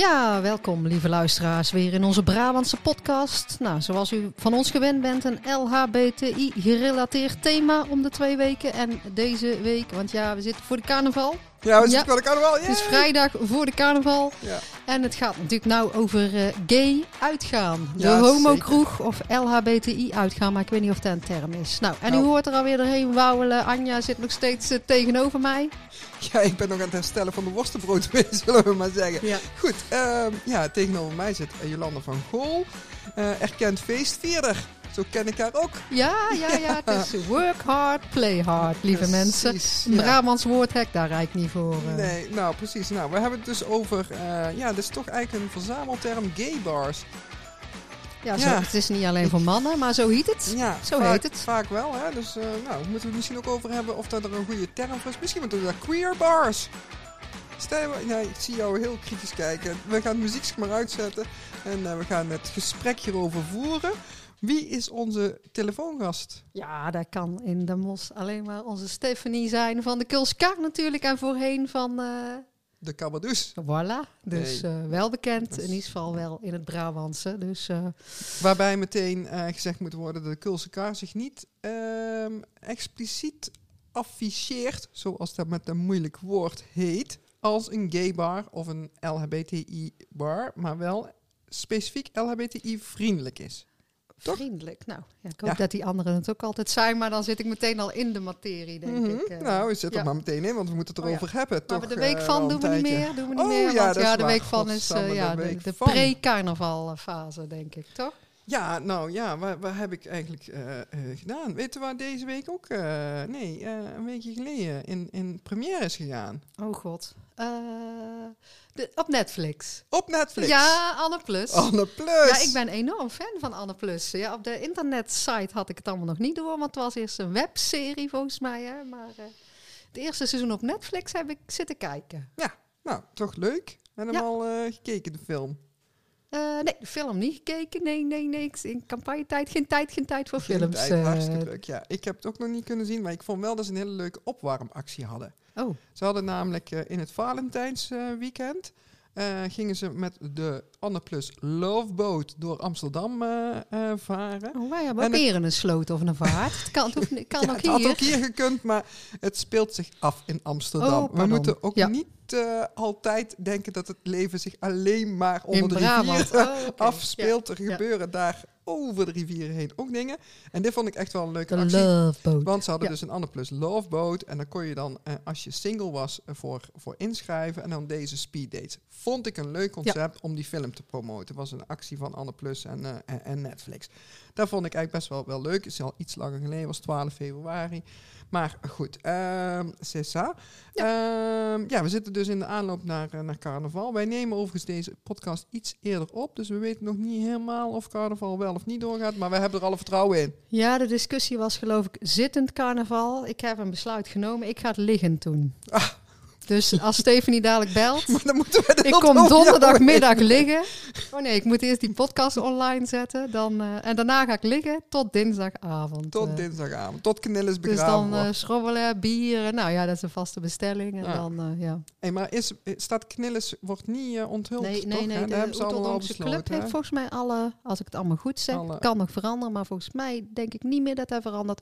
Ja, welkom lieve luisteraars weer in onze Brabantse podcast. Nou, zoals u van ons gewend bent, een LHBTI-gerelateerd thema om de twee weken. En deze week, want ja, we zitten voor de carnaval. Ja, we Ja. zitten bij de carnaval. Het is vrijdag voor de carnaval. Ja. En het gaat natuurlijk nou over eh, gay uitgaan. De Ja, homokroeg of LHBTI uitgaan, maar ik weet niet of dat een term is. Nou, en Nou. u hoort er alweer doorheen wauwelen. Anja zit nog steeds eh, tegenover mij. ja, ik ben nog aan het herstellen van de worstenbrood, zullen we maar zeggen. Ja. Goed, ehm, ja, tegenover mij zit Jolanda van Gool. eh, erkend feestvierder. Zo ken ik haar ook. Ja, ja, ja. Het is work hard, play hard, lieve mensen. Een ja. Brabants woordhek, daar rijd ik niet voor. eh. Nee, nou precies. Nou, we hebben het dus over, eh, ja, dit is toch eigenlijk een verzamelterm gay bars. Ja, zo, Ja. het is niet alleen voor mannen, maar zo heet het. Ja, Zo vaak, heet het. Vaak wel, hè. Dus, eh, nou, moeten we het misschien ook over hebben of dat er een goede term voor is. Misschien moeten we daar queer bars. Stel, nee, ik zie jou heel kritisch kijken. We gaan het muziek maar uitzetten en we gaan het gesprek hierover voeren. Wie is onze telefoongast? Ja, dat kan in de mos alleen maar onze Stephanie zijn van de Kulskaak natuurlijk. En voorheen van, eh De Cabadoes. voilà, dus Nee. eh, wel bekend. Dat In ieder geval wel in het Brabantse. Dus eh, Waarbij meteen eh, gezegd moet worden dat de Kulse kaart zich niet ehm, expliciet afficheert, zoals dat met een moeilijk woord heet, als een gay bar of een LHBTI bar, maar wel specifiek LHBTI vriendelijk is. Toch? vriendelijk. Nou, ja, ik hoop Ja. dat die anderen het ook altijd zijn. Maar dan zit ik meteen al in de materie, denk Mhm. ik. eh. nou, zitten ja. er maar meteen in, want we moeten het Oh erover hebben. Maar toch, de week eh, van doen we niet meer. Doen we niet Oh, meer. ja, want ja, de week van is eh, de ja, de, van. pre-carnavalfase, denk ik, toch? Ja, nou ja, waar, waar heb ik eigenlijk eh, eh, gedaan? Weet je waar deze week ook, eh, nee, een weekje geleden in, in première is gegaan? Oh god. De, op Netflix. Op Netflix. Ja, Anne Plus. Anne Plus. Ja, ik ben enorm fan van Anne Plus. Ja, op de internetsite had ik het allemaal nog niet door, want het was eerst een webserie volgens mij. Hè? Maar het eerste seizoen op Netflix heb ik zitten kijken. Nou, toch leuk. En hem Ja. al gekeken, de film. Eh, nee, de film niet gekeken. Nee, nee, nee. Ik- In campagnetijd geen tijd, geen tijd voor Geen films. tijd, eh. hartstikke leuk. Ja, ik heb het ook nog niet kunnen zien, maar ik vond wel dat ze een hele leuke opwarmactie hadden. oh, Ze hadden namelijk eh, in het Valentijns eh, eh, gingen ze met de Anne Plus Love Boat door Amsterdam eh, eh, varen. oh, wij hebben En ook een sloot of een vaart. Het kan, het kan Ja, ook het had hier. ook hier gekund, maar het speelt zich af in Amsterdam. Oh, We moeten ook Ja. niet altijd denken dat het leven zich alleen maar onder In de rivier Oh, afspeelt. Er gebeuren daar over de rivieren heen ook dingen. En dit vond ik echt wel een leuke De actie. Want ze hadden Ja. dus een Anne Plus Love Boat. En dan kon je dan, eh, als je single was, eh, voor, voor inschrijven. En dan deze speed dates. Vond ik een leuk concept om die film te promoten. Was een actie van Anne Plus en, eh, en, en Netflix. Dat vond ik eigenlijk best wel, wel leuk. Het is al iets langer geleden, was 12 februari. Maar goed, ehm c'est ça. Ja. ja, we zitten dus in de aanloop naar, eh, naar carnaval. Wij nemen overigens deze podcast iets eerder op. Dus we weten nog niet helemaal of carnaval wel of niet doorgaat. Maar wij hebben er alle vertrouwen in. Ja, de discussie was geloof ik zittend carnaval. Ik heb een besluit genomen. Ik ga het liggend doen. Ah. Dus als Stephanie dadelijk belt, Maar dan moeten we ik kom donderdagmiddag liggen. Oh nee, ik moet eerst die podcast online zetten. Dan, eh, en daarna ga ik liggen tot dinsdagavond. Tot eh. dinsdagavond. Tot Knillis Dus begraven dan eh wordt. schrobbelen, bieren. Nou ja, dat is een vaste bestelling. En Ja. dan, eh, ja. Hey, maar is, staat Knillis wordt niet eh, onthuld, Nee, toch? nee, hè? nee. De hebben ze allemaal al Oeteldonksche besloten. Club heeft volgens mij alle, als ik het allemaal goed zeg, Alle- kan nog veranderen. Maar volgens mij denk ik niet meer dat hij verandert.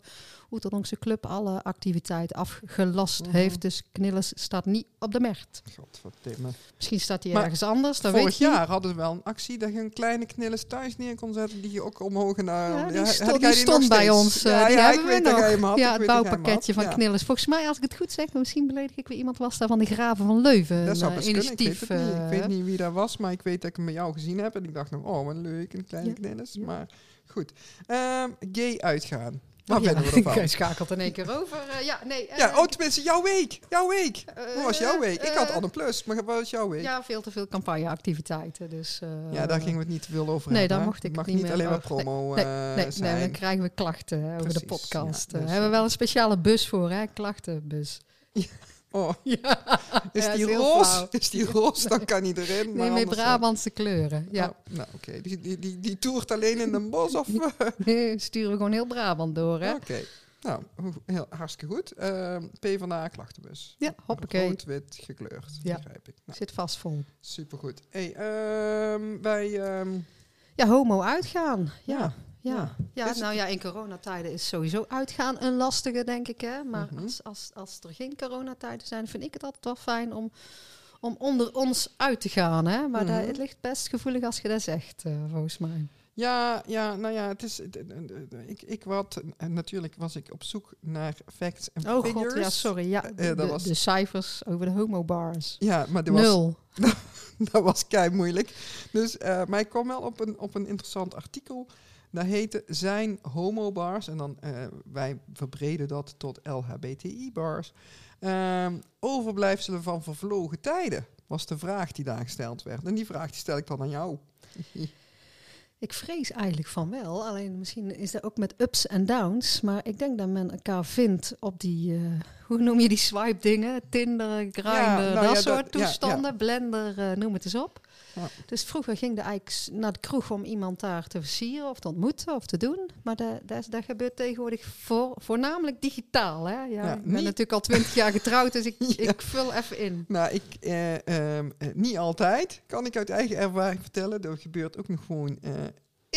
Oeteldonkse Club alle activiteiten afgelast Mhm. heeft. Dus Knillis staat niet op de markt. Godverdomme. Misschien staat hij ergens anders, dat weet Vorig jaar hadden ze wel een actie dat je een kleine Knillis thuis neer kon zetten die je ook omhoog naar... Ja, die stond, die stond bij ons. eh, ja, die ja, hebben ik we nog. had. ja, ik het bouwpakketje van Ja. Knillis. Volgens mij, als ik het goed zeg, misschien beledig ik weer iemand was daar van de Graven van Leuven. Dat zou een, best eh, kunnen. Ik weet initiatief. het niet. Ik eh, weet niet wie dat was, maar ik weet dat ik hem bij jou gezien heb. En ik dacht nog, oh, wat leuk, een kleine Ja. Knillis. Maar goed. Ehm, gay uitgaan. Oh, ja, we ervan? Ik schakelt in één keer over. Eh, ja, nee. Ja, eh, oh, tenminste, jouw week. Jouw week. eh, Hoe was jouw week? Ik had eh, Anne Plus, maar wat was jouw week? Ja, veel te veel campagneactiviteiten. Dus, Ja, daar gingen we het niet te veel over Nee, daar mocht ik mag niet meer alleen maar. Nee, promo nee, Nee, zijn. nee, dan krijgen we klachten hè, over de podcast. Eh, dus, hebben we wel een speciale bus voor, hè? Klachtenbus. Oh, Ja, is Ja, die is flauw. Is die roos? Dan kan niet erin. nee, maar met Brabantse kleuren. Ja, oh, nou, oké. Die, die, die, die toert alleen in Den Bosch of... nee, sturen we gewoon heel Brabant door, hè? Oké. Nou, heel, hartstikke goed. Ehm PvdA klachtenbus. Ja, hoppakee. Rood-wit gekleurd, Ja. begrijp ik. Nou, Zit vast vol. supergoed. Hey, ehm, wij... ehm, Ja, homo uitgaan. Ja. Ja. Ja, Ja. nou ja, in coronatijden is sowieso uitgaan een lastige, denk ik. Hè? Maar Mhm. als, als, als er geen coronatijden zijn, vind ik het altijd wel fijn om, om onder ons uit te gaan. Hè? Maar daar- Mhm. het ligt best gevoelig als je dat zegt, eh, volgens mij. Ja, ja, nou ja, het is. Ik, ik wat, natuurlijk was ik op zoek naar facts en Oh figures. god, ja, sorry. Ja, Eh, de, dat de- was- de cijfers over de homobars. Ja, maar dat was, Nul. dat was kei moeilijk. Dus, eh, maar ik kwam wel op een, op een interessant artikel. Dat heette Zijn homobars. En dan, eh, wij verbreden dat tot LHBTI-bars. Ehm, overblijfselen van vervlogen tijden, was de vraag die daar gesteld werd. En die vraag stel ik dan aan jou. Ik vrees eigenlijk van wel. Alleen misschien is dat ook met ups en downs. Maar ik denk dat men elkaar vindt op die, eh, hoe noem je die swipe dingen? Tinder, Grindr, nou dat ja, soort dat- ja, toestanden. Blender, eh, noem het eens op. Ja. Dus vroeger ging je eigenlijk naar de kroeg om iemand daar te versieren of te ontmoeten of te doen. Maar dat, dat, is- dat gebeurt tegenwoordig voor, voornamelijk digitaal. Hè? Ja, ik ben niet- natuurlijk al twintig jaar getrouwd, dus ik, ik vul even in. Nou, ik, eh, ehm, eh, niet altijd, kan ik uit eigen ervaring vertellen. Dat gebeurt ook nog gewoon eh,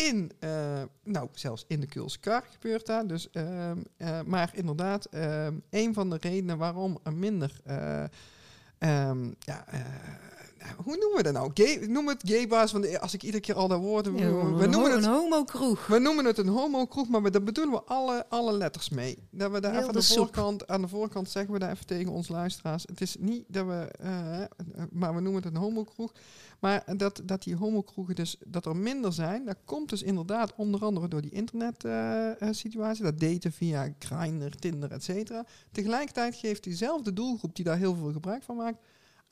in, eh, nou, zelfs in de Keulse kar gebeurt dat. Dus, ehm, eh, maar inderdaad, ehm, een van de redenen waarom er minder, eh, ehm, ja, hoe noemen we dat nou? Gay, noem het gay bars, want als ik iedere keer al dat woord... we, Ja, we een, noemen ho- het een homo-kroeg. we noemen het een homo-kroeg, maar we, daar bedoelen we alle, alle letters mee. Dat we daar even aan de soep. voorkant, aan de voorkant zeggen we daar even tegen onze luisteraars. Het is niet dat we, eh, eh, maar we noemen het een homo-kroeg. Maar dat, dat die homo-kroegen dus, dat er minder zijn, dat komt dus inderdaad onder andere door die internet-situatie. dat daten via Grindr, Tinder, et cetera. Tegelijkertijd geeft diezelfde doelgroep die daar heel veel gebruik van maakt,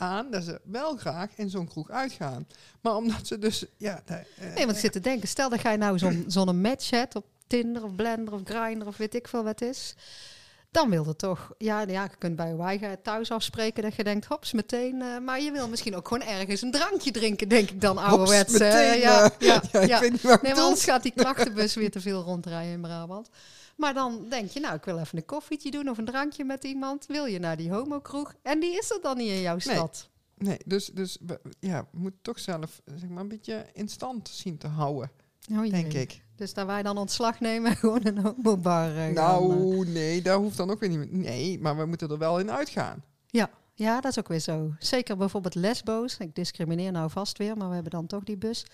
aan dat ze wel graag in zo'n kroeg uitgaan. Maar omdat ze dus, ja... eh, Nee, want ik zit te denken, stel dat jij nou zo'n zo'n match hebt op Tinder of Blender of Grindr of weet ik veel wat is. Dan wil je toch, ja, ja, je kunt bij eigen thuis afspreken dat je denkt, hops, meteen. eh, maar je wil misschien ook gewoon ergens een drankje drinken, denk ik dan, ouderwets. eh, meteen, ja, eh, ja, ja, ik ja. Nee, bedoel. anders gaat die klachtenbus weer te veel rondrijden in Brabant. Maar dan denk je, nou, ik wil even een koffietje doen of een drankje met iemand. Wil je naar die homokroeg? En die is er dan niet in jouw Nee. stad. Nee, dus, dus we, ja, we moeten toch zelf zeg maar, een beetje in stand zien te houden, Oh denk ik. Dus daar wij dan ontslag nemen en gewoon een homobar eh, gaan, eh. Nou, nee, daar hoeft dan ook weer niet. Nee, maar we moeten er wel in uitgaan. Ja, ja, dat is ook weer zo. Zeker bijvoorbeeld lesbo's. Ik discrimineer nou vast weer, maar we hebben dan toch die bus.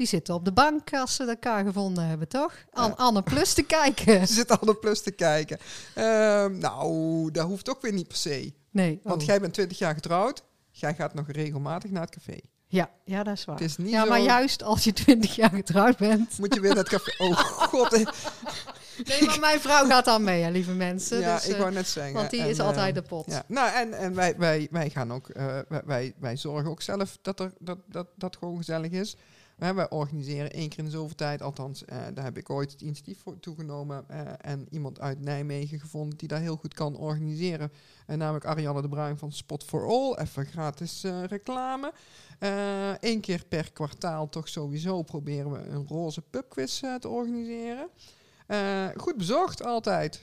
Die zitten op de bank als ze elkaar gevonden hebben, toch? An Ja. Anne Plus te kijken. Ze zitten al de plus te kijken. Ehm, nou, dat hoeft ook weer niet per se. Nee. Want oh. jij bent 20 jaar getrouwd. Jij gaat nog regelmatig naar het café. Ja, ja, dat is waar. Het is niet ja, zo... maar juist als je 20 jaar getrouwd bent. Moet je weer naar het café... Oh god. Nee, maar mijn vrouw gaat dan mee, hè, lieve mensen. ja, dus, ik eh, wou net zeggen. want die En, is eh, altijd de pot. Ja, nou en, en wij, wij, wij gaan ook, eh, wij, wij zorgen ook zelf dat er dat, dat, dat gewoon gezellig is. Wij organiseren één keer in de zoveel tijd, althans, eh, daar heb ik ooit het initiatief voor toegenomen eh, en iemand uit Nijmegen gevonden die daar heel goed kan organiseren. En namelijk Ariane de Bruin van Spot for All, even gratis eh, reclame. Eén keer per kwartaal toch sowieso proberen we een roze pubquiz eh, te organiseren. Eh, goed bezocht altijd.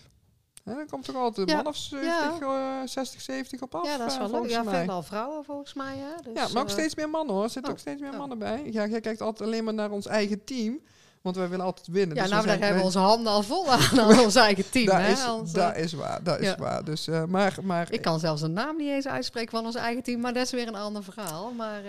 Dan komt toch altijd een Ja, man of 70, eh, 60, 70 op af. Ja, dat is eh, wel leuk. Ja, veelal vrouwen volgens mij. Hè? Dus, ja, maar ook eh, steeds meer mannen hoor. Er zitten oh, ook steeds meer oh. mannen bij. Ja, jij kijkt altijd alleen maar naar ons eigen team. Want wij willen altijd winnen. Ja, Dus nou, we daar hebben we onze handen al vol aan, aan ons eigen team. dat, hè? is, dat is waar, dat is waar. Dus, eh, maar, maar Ik kan zelfs een naam niet eens uitspreken van ons eigen team, maar dat is weer een ander verhaal. Maar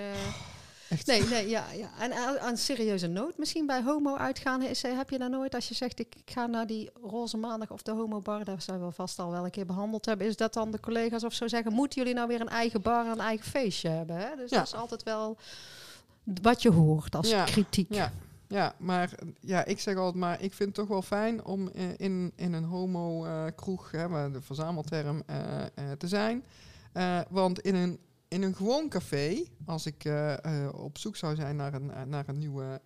echt, nee, nee, ja, ja. En aan, aan serieuze noot, misschien bij homo uitgaan, is, eh, heb je daar nooit, als je zegt ik, ik ga naar die roze maandag of de homo bar, daar zijn we vast al wel een keer behandeld hebben, is dat dan de collega's of zo zeggen, moeten jullie nou weer een eigen bar en een eigen feestje hebben? Hè? Dus Ja. dat is altijd wel wat je hoort als Ja, kritiek. ja, ja, maar eh, ja, ik zeg altijd maar, ik vind het toch wel fijn om eh, in, in een homo-kroeg, de verzamelterm, eh, eh, te zijn. Eh, want in een, in een gewoon café, als ik eh, eh, op zoek zou zijn naar een, eh, naar een nieuwe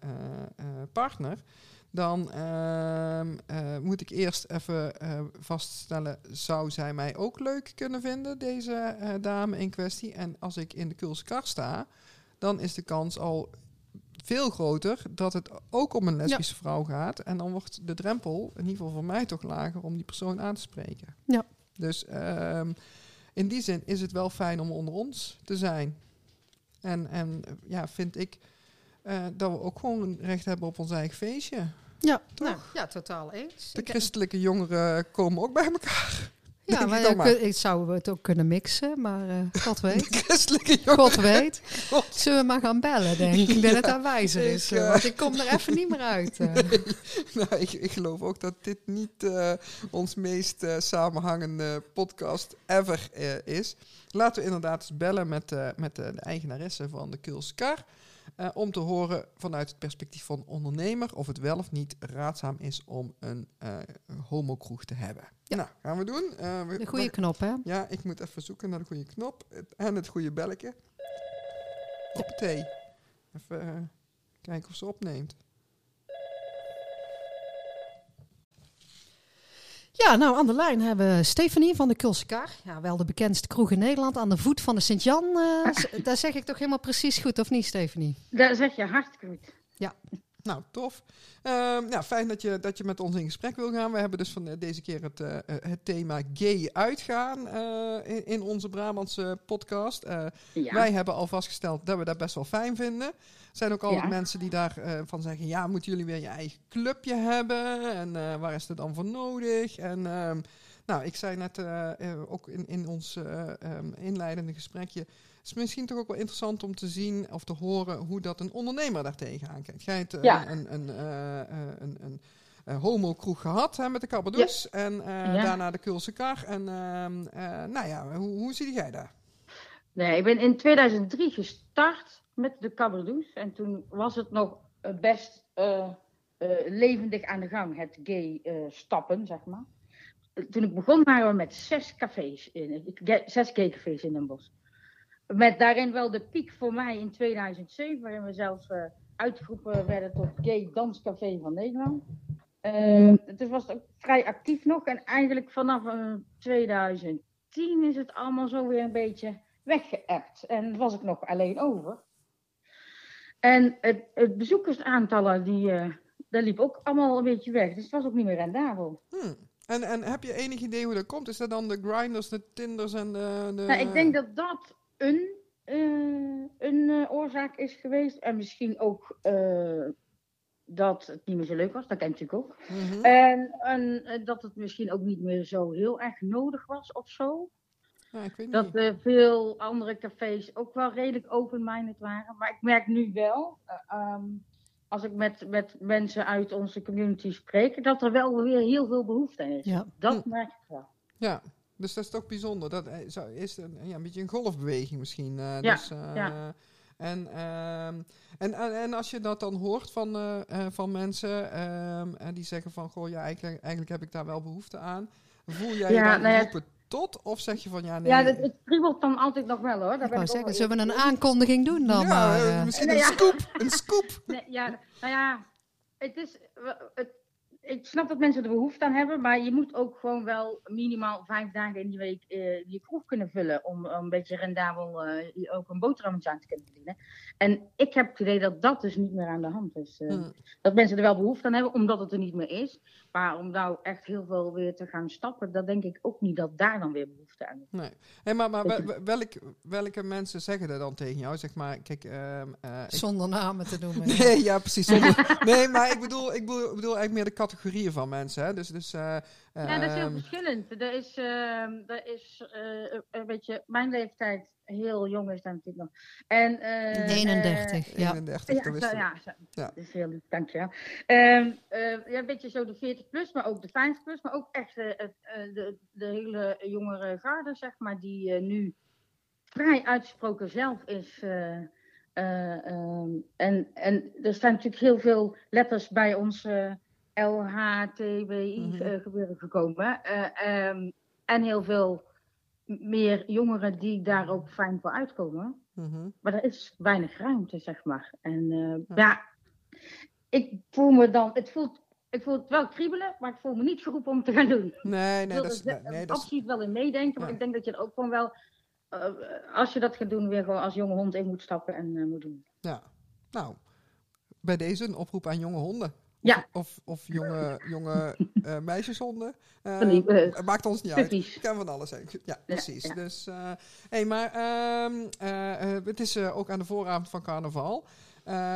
partner, dan ehm, eh, moet ik eerst even vaststellen, zou zij mij ook leuk kunnen vinden, deze dame in kwestie? En als ik in de Kulse kar sta, dan is de kans al veel groter dat het ook om een lesbische vrouw gaat. En dan wordt de drempel, in ieder geval voor mij toch lager, om die persoon aan te spreken. Ja. Dus ehm, in die zin is het wel fijn om onder ons te zijn. En, en ja, vind ik eh, dat we ook gewoon recht hebben op ons eigen feestje. Ja, Toch? nou, ja totaal eens. De christelijke jongeren komen ook bij elkaar. Ja, maar ik ja, kun- ik zou het ook kunnen mixen, maar eh God De weet. christelijke jongeren. God weet. Zullen we maar gaan bellen, denk ik. Dat het aanwijzer is. ik, eh, eh, want ik kom er even niet meer uit. Nou, ik, ik geloof ook dat dit niet ons meest samenhangende podcast ever is. Laten we inderdaad eens bellen met, met de, eigenaresse van de Kulse Eh, om te horen vanuit het perspectief van ondernemer of het wel of niet raadzaam is om een eh homokroeg te hebben. Nou, gaan we doen. Eh, we- De goede knop, hè? Ja, ik moet even zoeken naar de goede knop het- en het goede belletje. Hoppatee. Even eh, kijken of ze opneemt. Ja, nou, aan de lijn hebben we Stefanie van de Kulse Kar. Ja, wel de bekendste kroeg in Nederland. Aan de voet van de Sint-Jan. s- daar zeg ik toch helemaal precies goed, of niet, Stefanie? Dat zeg je hartstikke goed. Nou, tof. Ehm, nou, fijn dat je, dat je met ons in gesprek wil gaan. We hebben dus van eh, deze keer het, eh, eh, het thema gay uitgaan in, in onze Brabantse podcast. Ja. Wij hebben al vastgesteld dat we dat best wel fijn vinden. Er zijn ook altijd Ja. mensen die daarvan van zeggen... ja, moeten jullie weer je eigen clubje hebben? En waar is het dan voor nodig? En ehm, nou, ik zei net ook in, in ons eh, ehm, inleidende gesprekje... Het is misschien toch ook wel interessant om te zien of te horen hoe dat een ondernemer daar tegenaan kijkt. Jij hebt eh, Ja. een, een, eh, eh, een, een, homo-kroeg gehad hè, met de Cabadous en Ja. daarna de Kulse Kar. En ehm, eh, nou ja, hoe, hoe zie jij daar? Nee, ik ben in 2003 gestart met de Cabardoes. En toen was het nog best levendig aan de gang, het gay stappen, zeg maar. Toen ik begon waren we met zes cafés, in, zes gay cafés in Den Bosch. Met daarin wel de piek voor mij in 2007, waarin we zelfs eh, uitgeroepen werden tot gay danscafé van Nederland. Eh, dus was het ook vrij actief nog. En eigenlijk vanaf eh, 2010 is het allemaal zo weer een beetje weggeëpt. En was ik nog alleen over. En het, het bezoekersaantallen, die, eh dat liep ook allemaal een beetje weg. Dus het was ook niet meer rendabel. Hmm. En, en heb je enig idee hoe dat komt? Is dat dan de grinders, de tinders en de... de Nou, ik denk dat dat een, eh, een eh, oorzaak is geweest. En misschien ook eh, dat het niet meer zo leuk was. Dat kent natuurlijk ook. Mhm. En, en dat het misschien ook niet meer zo heel erg nodig was of zo. Ja, ik weet niet. Dat er veel andere cafés ook wel redelijk open-minded waren. Maar ik merk nu wel, eh, ehm, als ik met, met mensen uit onze community spreek, dat er wel weer heel veel behoefte is. Ja. Dat merk ik wel. Ja, dus dat is toch bijzonder. Dat eh, zo- is een, ja, een beetje een golfbeweging misschien. eh, Ja, dus, eh, ja. En, ehm, en, en, en als je dat dan hoort van, eh, eh, van mensen ehm, en die zeggen van... Goh, ja, eigenlijk, eigenlijk heb ik daar wel behoefte aan. Voel jij Ja, je dan nou tot? Of zeg je van ja, nee... Ja, het, het kriebelt dan altijd nog wel hoor. Daar Ik ben ik zeggen, zullen we een aankondiging doen dan ja, maar? misschien Nee, een scoop. Een scoop. Nee, ja, nou ja, het is, het, ik snap dat mensen er behoefte aan hebben, maar je moet ook gewoon wel minimaal vijf dagen in die week eh, je kroeg kunnen vullen om, om een beetje rendabel eh, je ook een boterhammetje aan te kunnen verdienen. En ik heb het idee dat dat dus niet meer aan de hand is. eh. Hm. Dat mensen er wel behoefte aan hebben, omdat het er niet meer is. Maar om nou echt heel veel weer te gaan stappen, dat denk ik ook niet dat daar dan weer behoefte aan is. Nee. Hey, maar maar wel- welk, welke mensen zeggen dat dan tegen jou? Zeg maar, kijk... ehm, eh, ik- Zonder namen te noemen. Nee, ja, precies. Zonder- nee, maar ik bedoel, ik bedoel, ik bedoel eigenlijk meer de categorieën van mensen. Hè? Dus, dus, eh, Ja, dat is heel ehm, verschillend. Er is, ehm, er is eh, een beetje, mijn leeftijd, heel jong is dat natuurlijk nog. En, eh, 31, eh, ja. 31, ja, dat ja, zo. Ja. dat is heel lief, dankjewel. Ehm eh, ja, een beetje zo de 40 plus, maar ook de 50 plus, maar ook echt eh, het, eh, de, de hele jongere garde, zeg maar, die eh, nu vrij uitgesproken zelf is. eh, eh, ehm, en, en er staan natuurlijk heel veel letters bij ons eh, LHTBI Mhm. eh, gebeuren gekomen. Eh, ehm, en heel veel meer jongeren die daar ook fijn voor uitkomen. Mhm. Maar er is weinig ruimte, zeg maar. En eh, Ja. ja. ik voel me dan, het voelt, ik voel het wel kriebelen, maar ik voel me niet geroepen om het te gaan doen. Nee, nee, dat is... Nee, nee, absoluut wel in meedenken, maar Ja. ik denk dat je er ook gewoon wel, als je dat gaat doen, weer gewoon als jonge hond in moet stappen en moet doen. ja. Nou, bij deze een oproep aan jonge honden. Ja. Of, of jonge, jonge uh, meisjeshonden. Uh, die, maakt ons niet uit. Het kan van alles zijn. Ja, precies. ja. Dus, hey, maar ehm, eh, eh, het is ook aan de vooravond van carnaval.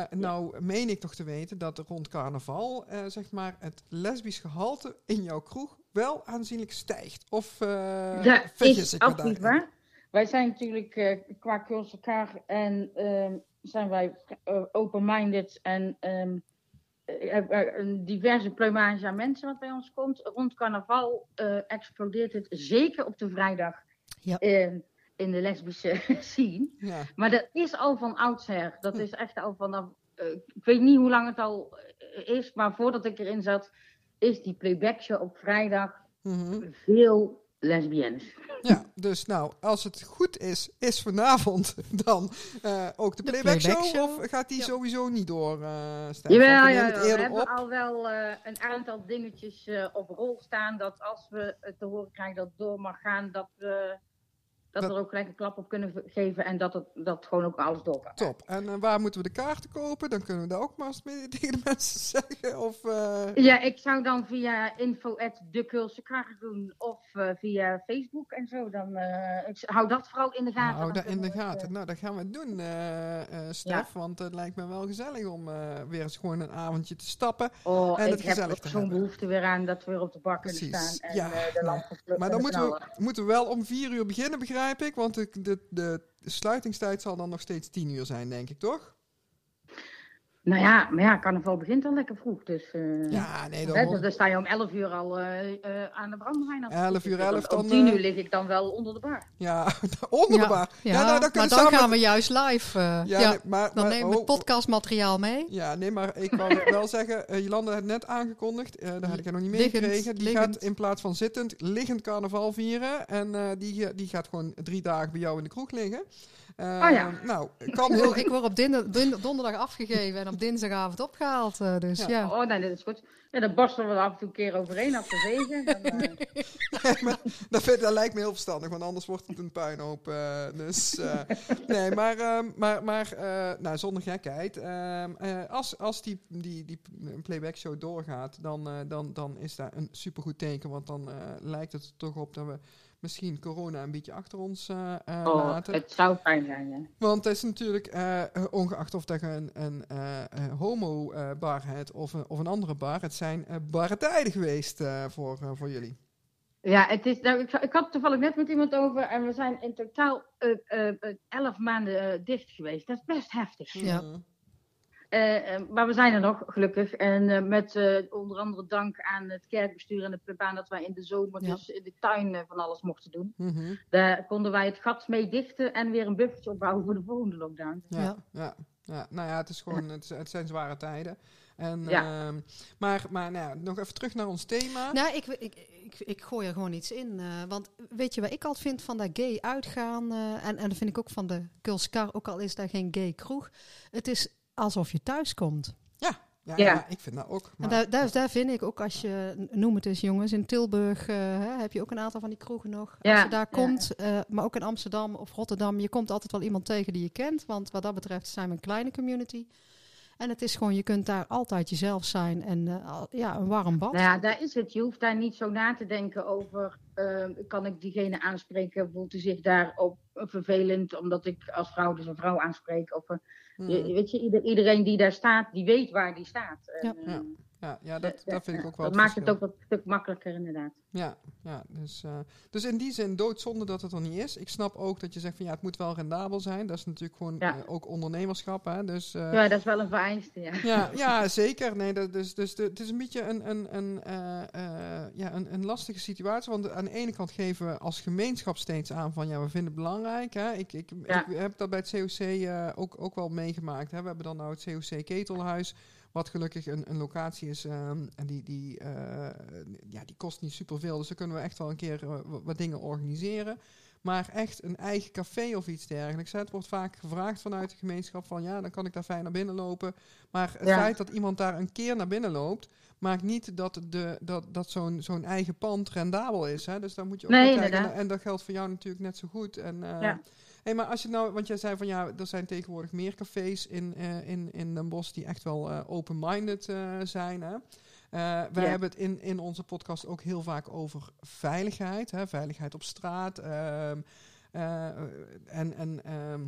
Nou meen ik toch te weten dat rond carnaval, zeg maar, het lesbisch gehalte in jouw kroeg wel aanzienlijk stijgt. Of Dat vergis is ik absoluut daarin? waar. Wij zijn natuurlijk qua elkaar en ehm, zijn wij open-minded en ehm, eh, een diverse plumage aan mensen wat bij ons komt. Rond carnaval eh, explodeert het zeker op de vrijdag Ja. eh, in de lesbische scene. Ja. Maar dat is al van oudsher. Dat is echt al vanaf. eh, ik weet niet hoe lang het al eh, is, maar voordat ik erin zat, is die playback show op vrijdag Mhm. veel lesbiennes. Ja, dus nou, als het goed is, is vanavond dan eh, ook de, De playback, show, playback show. Of gaat die Ja. sowieso niet door, eh Stef? Jawel, ja, we hebben op. al wel eh, een aantal dingetjes eh, op rol staan. Dat als we het te horen krijgen dat het door mag gaan, dat we, dat Dat- we er ook gelijk een klap op kunnen geven. En dat, het, dat gewoon ook alles door kan. Top. En eh, waar moeten we de kaarten kopen? Dan kunnen we daar ook maar eens mee tegen de mensen zeggen. Of, eh, Ja, ik zou dan via info doen of eh, via Facebook en zo. Dan, ik hou dat vooral in de gaten. hou dat in de het, gaten. Nou, dat gaan we doen, Stef. Want het lijkt me wel gezellig om weer eens gewoon een avondje te stappen. oh, en het ik heb gezellig te zo'n behoefte weer aan dat we weer op de bak kunnen staan. En ja, de ja. lampen Maar dan en moeten we, moeten we wel om vier uur beginnen, begrijp ik. Want de, de, de sluitingstijd zal dan nog steeds tien uur zijn, denk ik, toch? Nou ja, maar ja, carnaval begint al lekker vroeg. Dus, eh, Ja, nee, dan... dus dan sta je om 11 uur al eh, eh, aan de brandewijn. af. 11 uur Dus dan- 11 dan, Om 10 eh, uur lig ik dan wel onder de bar. Ja, onder de bar. Ja, Ja, nou, dan maar dan samen... gaan we juist live. eh, Ja, ja, nee, maar, dan maar- nemen we het oh, podcastmateriaal mee. Ja, nee, maar ik wou wel zeggen, Jolanda had net aangekondigd, eh daar had ik nog niet Liggend, meegekregen. Die liggend. gaat in plaats van zittend, liggend carnaval vieren. En eh, die, die gaat gewoon drie dagen bij jou in de kroeg liggen. Eh, Oh ja. Nou, kan heel Ik word op donderdag afgegeven en op dinsdagavond opgehaald. eh, dus Ja. ja. Oh nee, dat is goed. Ja, dan borstelen we er af en toe een keer overheen als we zegen. Dan, eh, maar dat, vind, dat lijkt me heel verstandig, want anders wordt het een puinhoop. eh, dus, eh, nee, maar, ehm, maar, maar eh, nou, zonder gekheid. ehm, eh, als als die, die, die playback show doorgaat, dan, eh, dan, dan is dat een supergoed teken. Want dan eh, lijkt het er toch op dat we misschien corona een beetje achter ons eh, eh, oh, laten. het zou fijn zijn, ja. Want het is natuurlijk, eh, ongeacht of dat je een, een eh, eh, homo-bar hebt of een, of een andere bar, het zijn eh, barre tijden geweest eh, voor, eh, voor jullie. Ja, het is, nou, ik, ik had het toevallig net met iemand over en we zijn in totaal eh, eh, eh, elf maanden dicht geweest. Dat is best heftig. Ja. Mhm. Eh, eh, maar we zijn er nog, gelukkig. En eh, met eh, onder andere dank aan het kerkbestuur en de plebaan dat wij in de zomer Ja. dus in de tuin van alles mochten doen. Mhm. Daar konden wij het gat mee dichten en weer een buffertje opbouwen voor de volgende lockdown. Ja, Ja. ja. ja, nou ja, het, is gewoon, het, zijn zware tijden. En, Ja. ehm, maar maar nou ja, nog even terug naar ons thema. Nou, ik, ik, ik, ik gooi er gewoon iets in. eh, want weet je wat ik altijd vind van dat gay uitgaan? eh, en, en dat vind ik ook van de Kulskar, ook al is daar geen gay kroeg. Het is alsof je thuis komt. Ja, ja, Ja. ik vind dat ook. En Maar, daar, daar, daar vind ik ook, als je, noem het eens jongens, in Tilburg eh, hè, heb je ook een aantal van die kroegen nog. Ja, als je daar ja. komt, eh, maar ook in Amsterdam of Rotterdam, je komt altijd wel iemand tegen die je kent. Want wat dat betreft zijn we een kleine community. En het is gewoon, je kunt daar altijd jezelf zijn en eh, ja, een warm bad. Nou ja, daar is het. Je hoeft daar niet zo na te denken over, eh, kan ik diegene aanspreken, voelt hij zich daarop vervelend omdat ik als vrouw dus een vrouw aanspreek. Of, je- weet je, ieder- iedereen die daar staat, die weet waar die staat. Ja. eh, Ja. Ja, ja, dat, dat vind ik ook wel Dat het maakt het ook wat stuk makkelijker inderdaad. Ja, ja dus, eh, dus in die zin doodzonde dat het er niet is. Ik snap ook dat je zegt van ja, het moet wel rendabel zijn. Dat is natuurlijk gewoon Ja. eh, ook ondernemerschap. Hè? Dus, eh, Ja, dat is wel een vereiste, ja. Ja, ja, zeker. Nee, dat, dus, dus de, het is een beetje een, een, een, ja, een, een lastige situatie. Want aan de ene kant geven we als gemeenschap steeds aan van ja, we vinden het belangrijk. Hè. Ik, ik, Ja. ik heb dat bij het COC ook, ook wel meegemaakt. Hè. We hebben dan nou het COC Ketelhuis. Wat gelukkig een, een locatie is ehm, en die, die, eh, ja, die kost niet superveel. Dus dan kunnen we echt wel een keer eh, wat, dingen organiseren. Maar echt een eigen café of iets dergelijks. hè. Het wordt vaak gevraagd vanuit de gemeenschap van ja, dan kan ik daar fijn naar binnen lopen. Maar het Ja. feit dat iemand daar een keer naar binnen loopt, maakt niet dat, de, dat, dat zo'n zo'n eigen pand rendabel is. Hè? Dus daar moet je ook Nee, kijken. En dat geldt voor jou natuurlijk net zo goed. En, eh, Ja. Hey, maar als je nou, want jij zei van ja, er zijn tegenwoordig meer cafés in, eh, in, in Den Bosch die echt wel eh, open-minded eh, zijn. Hè? Wij hebben het in, in onze podcast ook heel vaak over veiligheid. Hè? Veiligheid op straat. ehm, eh, en en ehm,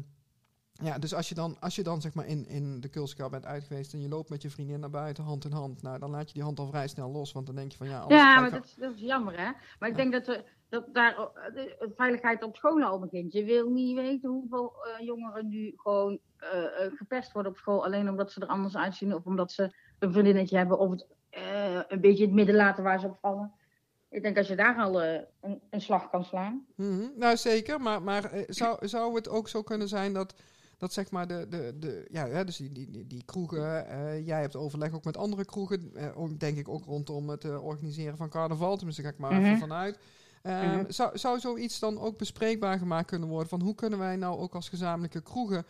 ja, dus als je dan, als je dan zeg maar in, in de Kulskar bent uit geweest en je loopt met je vriendin naar buiten hand in hand, nou dan laat je die hand al vrij snel los, want dan denk je van ja, Ja, maar dat, is- dat is jammer, hè? Maar ik Ja. denk dat, er, dat daar eh, de veiligheid op scholen al begint. Je wil niet weten hoeveel eh, jongeren nu gewoon eh, eh, gepest worden op school. Alleen omdat ze er anders uitzien of omdat ze een vriendinnetje hebben of het eh, een beetje in het midden laten waar ze op vallen. Ik denk als je daar al eh, een, een slag kan slaan. Mhm, Nou, zeker. Maar, maar eh, zou, zou het ook zo kunnen zijn dat, dat zeg maar de, de, de ja, hè, dus die, die, die, kroegen, eh, jij hebt overleg ook met andere kroegen, eh, denk ik ook rondom het eh, organiseren van carnaval, tenminste ga ik maar Mhm. even vanuit. Ehm, Mhm. zou, zou zoiets dan ook bespreekbaar gemaakt kunnen worden? Van hoe kunnen wij nou ook als gezamenlijke kroegen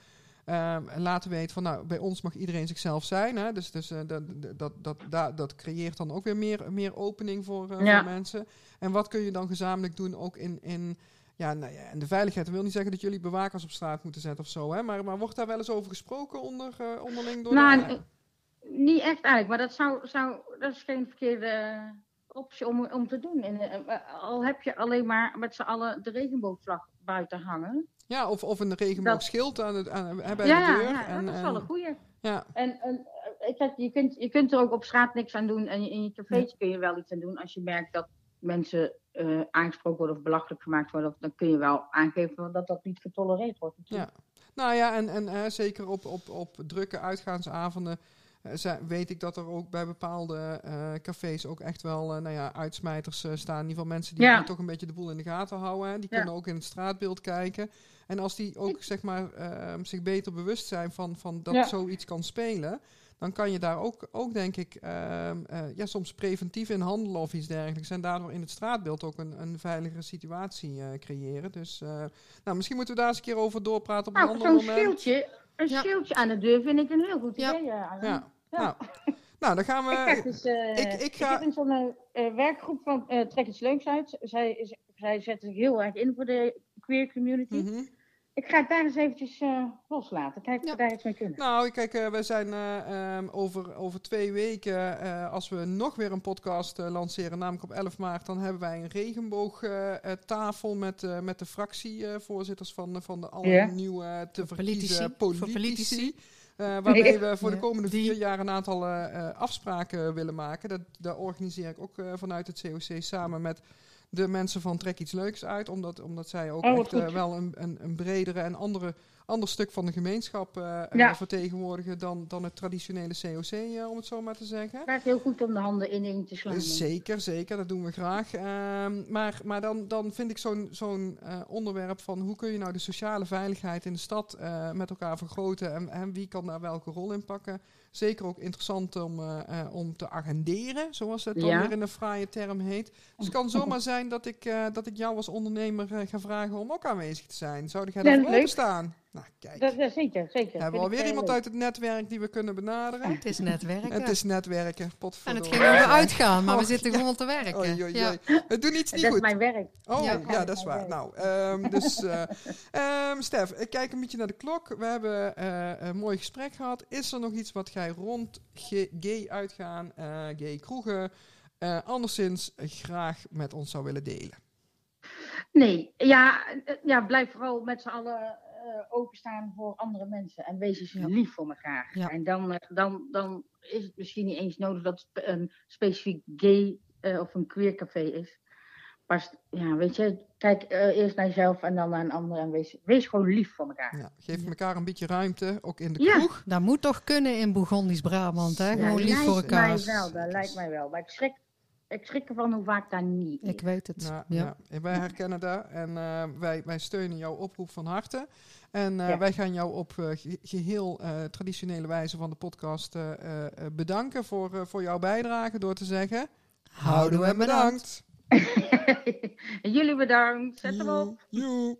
ehm, laten weten van nou, bij ons mag iedereen zichzelf zijn. Hè? Dus, dus dat, dat, dat, dat, dat creëert dan ook weer meer, meer opening voor, Ja. voor mensen. En wat kun je dan gezamenlijk doen ook in, in ja, nou ja, en de veiligheid. Wil niet zeggen dat jullie bewakers op straat moeten zetten of zo. Hè? Maar, maar wordt daar wel eens over gesproken onder, eh, onderling door Nou, de... eh, niet echt eigenlijk, maar dat, zou, zou, dat is geen verkeerde optie om, om te doen. En, eh, al heb je alleen maar met z'n allen de regenboogvlag buiten hangen. Ja, of, of een regenboogschild aan het, aan, hè, bij ja, de deur. ja, en, dat is wel een goeie. ja, En, en eh, kijk, je, kunt, je kunt er ook op straat niks aan doen. En in je cafeetje kun je wel iets aan doen. Als je merkt dat mensen eh, aangesproken worden of belachelijk gemaakt worden. Dan kun je wel aangeven dat dat niet getolereerd wordt. natuurlijk. Nou ja, en, en eh, zeker op, op, op drukke uitgaansavonden zijn- weet ik dat er ook bij bepaalde cafés ook echt wel nou ja, uitsmijters staan. In ieder geval mensen die, Ja. toch een beetje de boel in de gaten houden. Hè. Die Ja. kunnen ook in het straatbeeld kijken. En als die ook zeg maar, zich beter bewust zijn van, van dat Ja. zoiets kan spelen... Dan kan je daar ook, ook denk ik, ehm, eh, ja, soms preventief in handelen of iets dergelijks. En daardoor in het straatbeeld ook een, een veiligere situatie eh, creëren. Dus eh, nou, misschien moeten we daar eens een keer over doorpraten op een Nou, ander moment. schildje, een Ja. schildje aan de deur vind ik een heel goed Ja. idee. Ja. Nou, nou, dan gaan Ik, krijg we. dus, eh, ik- ik ga- in zo'n werkgroep van Trek iets leuks uit. Zij, is- zij zetten zich heel erg in voor de queer community. Mhm. Ik ga het daar eens eventjes eh, loslaten. Kijk of Ja. we daar iets mee kunnen. Nou, kijk, eh, we zijn eh, ehm, over, over twee weken, eh, als we nog weer een podcast eh, lanceren, namelijk op 11 maart, dan hebben wij een regenboogtafel met, eh, met de fractievoorzitters van, van de alle Ja. nieuwe te verkiezen politici. politici. Eh, Ja. we voor de komende vier jaar een aantal afspraken willen maken. Dat, daar organiseer ik ook eh, vanuit het COC samen met de mensen van Trek iets leuks uit. Omdat, omdat zij ook Oh, echt eh, wel een, een, een bredere en andere, ander stuk van de gemeenschap eh, Ja. eh, vertegenwoordigen dan, dan het traditionele COC, om het zo maar te zeggen. Het gaat heel goed om de handen ineen te slaan. Zeker, zeker, dat doen we graag. Ehm, maar maar dan, dan vind ik zo'n zo'n onderwerp van hoe kun je nou de sociale veiligheid in de stad met elkaar vergroten en, en wie kan daar welke rol in pakken. Zeker ook interessant om, eh, eh, om te agenderen, zoals het dan Ja. weer in een fraaie term heet. Dus het kan zomaar zijn dat ik, eh, dat ik jou als ondernemer ga vragen om ook aanwezig te zijn. Zou jij daarvoor leuk. Nou, kijk. Dat, dat, zeker, zeker. hebben we alweer eh, iemand leuk. uit het netwerk die we kunnen benaderen. Het is netwerken. Het is netwerken, en het ging over uitgaan, maar we Oh, zitten ja. gewoon te werken. Oei, Ja. Het doet iets niet Dat is goed. mijn werk. Oh, Ja. ja, dat is waar. Nou, ehm, dus, eh ehm, Stef, ik kijk een beetje naar de klok. We hebben eh, een mooi gesprek gehad. Is er nog iets wat jij rond gay uitgaan, eh, gay kroegen, eh, anderszins graag met ons zou willen delen? Nee, ja, ja blijf vooral met z'n allen openstaan voor andere mensen. En wees eens Ja. lief voor elkaar. Ja. En dan, eh, dan, dan is het misschien niet eens nodig dat het een specifiek gay eh, of een queer café is. Maar ja, weet je, kijk eh, eerst naar jezelf en dan naar een ander. En wees, wees gewoon lief voor elkaar. Ja, geef elkaar een beetje ruimte, ook in de Ja. kroeg. Dat moet toch kunnen in Bourgondisch Brabant, hè? Gewoon lief lijkt voor elkaar. mij wel, dat lijkt mij wel. Maar ik schrik, ik schrik ervan hoe vaak dat niet is. Ik weet het. Nou, ja. ja. en wij herkennen dat en eh, wij, wij steunen jouw oproep van harte. En eh, Ja. wij gaan jou op eh, ge- geheel eh, traditionele wijze van de podcast eh, eh, eh, bedanken voor, eh, voor jouw bijdrage door te zeggen... Houden we bedankt. En jullie bedankt. Zet hem op. Joe.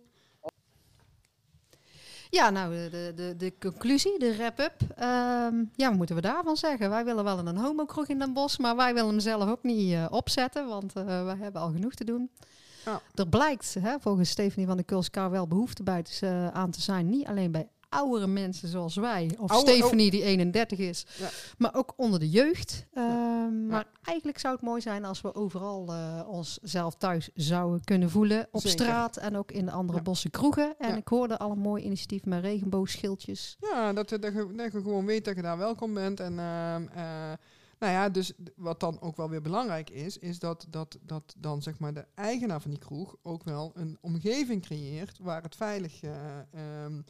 Ja, nou, de, de, de, conclusie, de wrap-up. Ehm, ja, wat moeten we daarvan zeggen? Wij willen wel een homokroeg in Den Bosch, maar wij willen hem zelf ook niet eh, opzetten, want eh wij hebben al genoeg te doen. Er blijkt hè, volgens Stephanie van de Kulskar wel behoefte bij te, eh, aan te zijn. Niet alleen bij oudere mensen zoals wij, of Oude- Stephanie die 31 is, Ja. maar ook onder de jeugd. Ehm, Maar eigenlijk zou het mooi zijn als we overal eh onszelf thuis zouden kunnen voelen. Op Zeker. straat en ook in de andere Ja. bossen kroegen. En ik hoorde al een mooi initiatief met regenboogschildjes. Ja, dat, je- dat, je, dat je gewoon weet dat je daar welkom bent. En ehm, eh, nou ja, dus wat dan ook wel weer belangrijk is, is dat, dat, dat dan zeg maar de eigenaar van die kroeg ook wel een omgeving creëert waar het veilig ehm,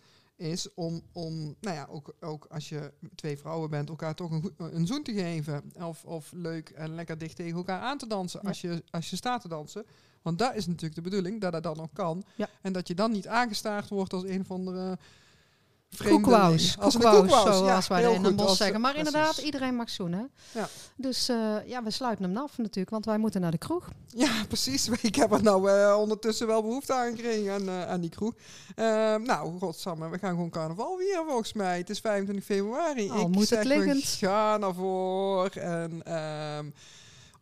is om, om nou ja, ook, ook als je twee vrouwen bent, elkaar toch een, een zoen te geven. Of, of leuk en lekker dicht tegen elkaar aan te dansen Ja. als, je, als je staat te dansen. Want dat is natuurlijk de bedoeling, dat dat dan ook kan. Ja. En dat je dan niet aangestaard wordt als een of andere Koekwous, vreemdeling. Als een koekwous, koekwous, zoals ja, wij in Den Bosch als- zeggen. Maar precies. inderdaad, iedereen mag zoenen. Ja. Dus eh, ja, we sluiten hem af natuurlijk, want wij moeten naar de kroeg. Ja, precies. Ik heb er nou eh, ondertussen wel behoefte aan gekregen aan, eh, aan die kroeg. Ehm, nou, godsamme, we gaan gewoon carnaval weer volgens mij. Het is 25 februari. Al ik moet zeg, het we liggend. gaan ervoor. En ehm,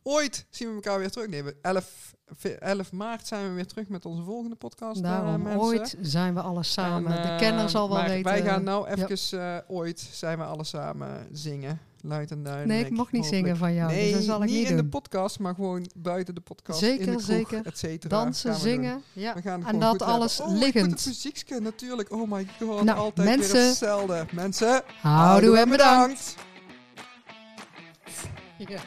ooit zien we elkaar weer terug. Nee, we- 11, fe- 11 maart zijn we weer terug met onze volgende podcast. eh, Daarom, ooit zijn we alle samen. En, de eh, kenner zal wel maar weten. Wij gaan nou even eh, ooit zijn we alle samen zingen. Luid en duidelijk. Nee, ik mocht niet zingen van jou, dus Nee, dat zal ik niet in de podcast, maar gewoon buiten de podcast. Zeker, in de kroeg, zeker. Et cetera, Dansen, doen. zingen. Ja. We gaan het En dat alles oh, liggend. het muziekje natuurlijk. Oh my god, Nou, altijd weer mensen- hetzelfde. Mensen, Houdoe en bedankt. bedankt. Ja.